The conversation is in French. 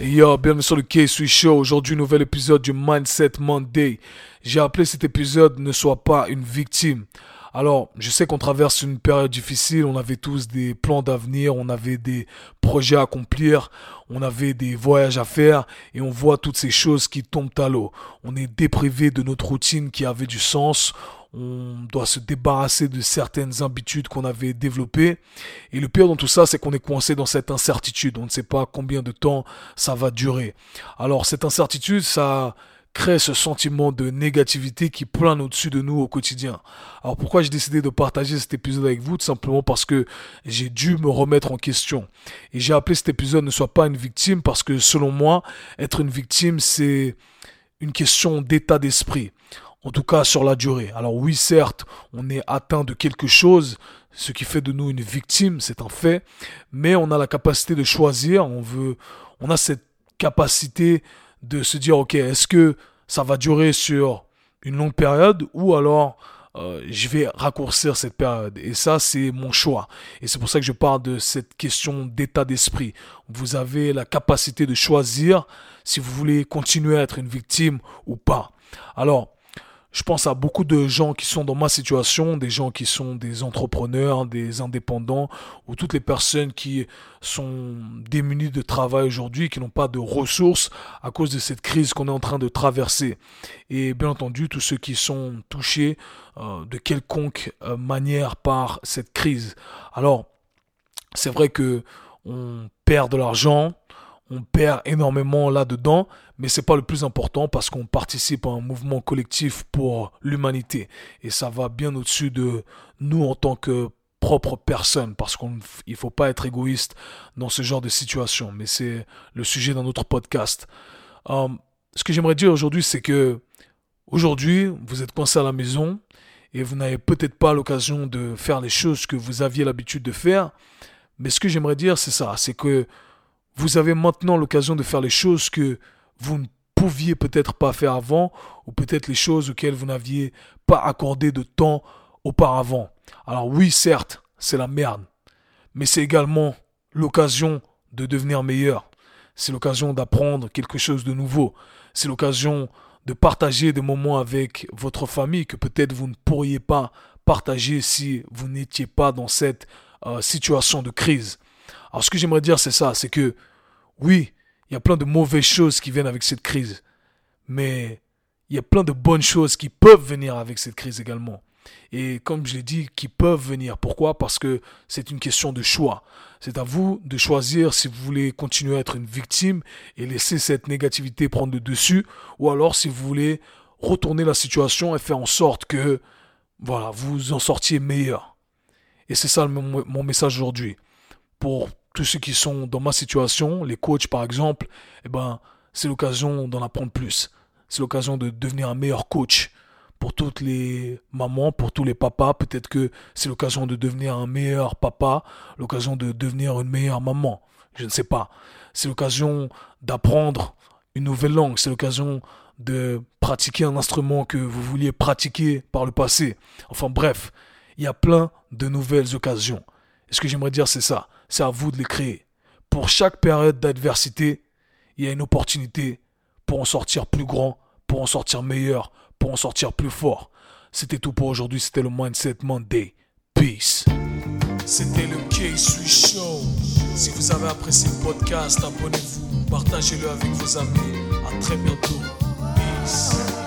Yo, bienvenue sur le K-Sweet Show. Aujourd'hui, nouvel épisode du Mindset Monday. J'ai appelé cet épisode Ne sois pas une victime. Alors, je sais qu'on traverse une période difficile, on avait tous des plans d'avenir, on avait des projets à accomplir, on avait des voyages à faire et on voit toutes ces choses qui tombent à l'eau. On est déprivé de notre routine qui avait du sens, on doit se débarrasser de certaines habitudes qu'on avait développées. Et le pire dans tout ça, c'est qu'on est coincé dans cette incertitude. On ne sait pas combien de temps ça va durer. Alors cette incertitude, ça crée ce sentiment de négativité qui plane au-dessus de nous au quotidien. Alors pourquoi j'ai décidé de partager cet épisode avec vous? Tout simplement parce que j'ai dû me remettre en question. Et j'ai appelé cet épisode Ne sois pas une victime parce que selon moi, être une victime, c'est une question d'état d'esprit en tout cas sur la durée. Alors oui, certes, on est atteint de quelque chose, ce qui fait de nous une victime, c'est un fait, mais on a la capacité de choisir, on veut, on a cette capacité de se dire, ok, est-ce que ça va durer sur une longue période ou alors euh, je vais raccourcir cette période? Et ça, c'est mon choix. Et c'est pour ça que je parle de cette question d'état d'esprit. Vous avez la capacité de choisir si vous voulez continuer à être une victime ou pas. Alors, je pense à beaucoup de gens qui sont dans ma situation, des gens qui sont des entrepreneurs, des indépendants, ou toutes les personnes qui sont démunies de travail aujourd'hui, qui n'ont pas de ressources à cause de cette crise qu'on est en train de traverser. Et bien entendu, tous ceux qui sont touchés euh, de quelconque euh, manière par cette crise. Alors, c'est vrai que on perd de l'argent, on perd énormément là-dedans, mais c'est pas le plus important parce qu'on participe à un mouvement collectif pour l'humanité. Et ça va bien au-dessus de nous en tant que propre personne parce qu'il ne faut pas être égoïste dans ce genre de situation, mais c'est le sujet d'un autre podcast. Euh, ce que j'aimerais dire aujourd'hui, c'est que aujourd'hui, vous êtes coincé à la maison et vous n'avez peut-être pas l'occasion de faire les choses que vous aviez l'habitude de faire, mais ce que j'aimerais dire, c'est ça, c'est que vous avez maintenant l'occasion de faire les choses que vous ne pouviez peut-être pas faire avant, ou peut-être les choses auxquelles vous n'aviez pas accordé de temps auparavant. Alors oui, certes, c'est la merde, mais c'est également l'occasion de devenir meilleur. C'est l'occasion d'apprendre quelque chose de nouveau. C'est l'occasion de partager des moments avec votre famille que peut-être vous ne pourriez pas partager si vous n'étiez pas dans cette euh, situation de crise. Alors ce que j'aimerais dire, c'est ça, c'est que oui, il y a plein de mauvaises choses qui viennent avec cette crise, mais il y a plein de bonnes choses qui peuvent venir avec cette crise également. Et comme je l'ai dit, qui peuvent venir. Pourquoi? Parce que c'est une question de choix. C'est à vous de choisir si vous voulez continuer à être une victime et laisser cette négativité prendre le dessus, ou alors si vous voulez retourner la situation et faire en sorte que, voilà, vous en sortiez meilleur. Et c'est ça mon, message aujourd'hui. Pour tous ceux qui sont dans ma situation, les coachs par exemple, eh ben, c'est l'occasion d'en apprendre plus. C'est l'occasion de devenir un meilleur coach pour toutes les mamans, pour tous les papas. Peut-être que c'est l'occasion de devenir un meilleur papa, l'occasion de devenir une meilleure maman. Je ne sais pas. C'est l'occasion d'apprendre une nouvelle langue. C'est l'occasion de pratiquer un instrument que vous vouliez pratiquer par le passé. Enfin bref, il y a plein de nouvelles occasions. Et ce que j'aimerais dire, c'est ça? C'est à vous de les créer. Pour chaque période d'adversité, il y a une opportunité pour en sortir plus grand, pour en sortir meilleur, pour en sortir plus fort. C'était tout pour aujourd'hui, c'était le Mindset Monday. Peace. C'était le K-Sweet Show. Si vous avez apprécié le podcast, abonnez-vous, partagez-le avec vos amis. À très bientôt. Peace.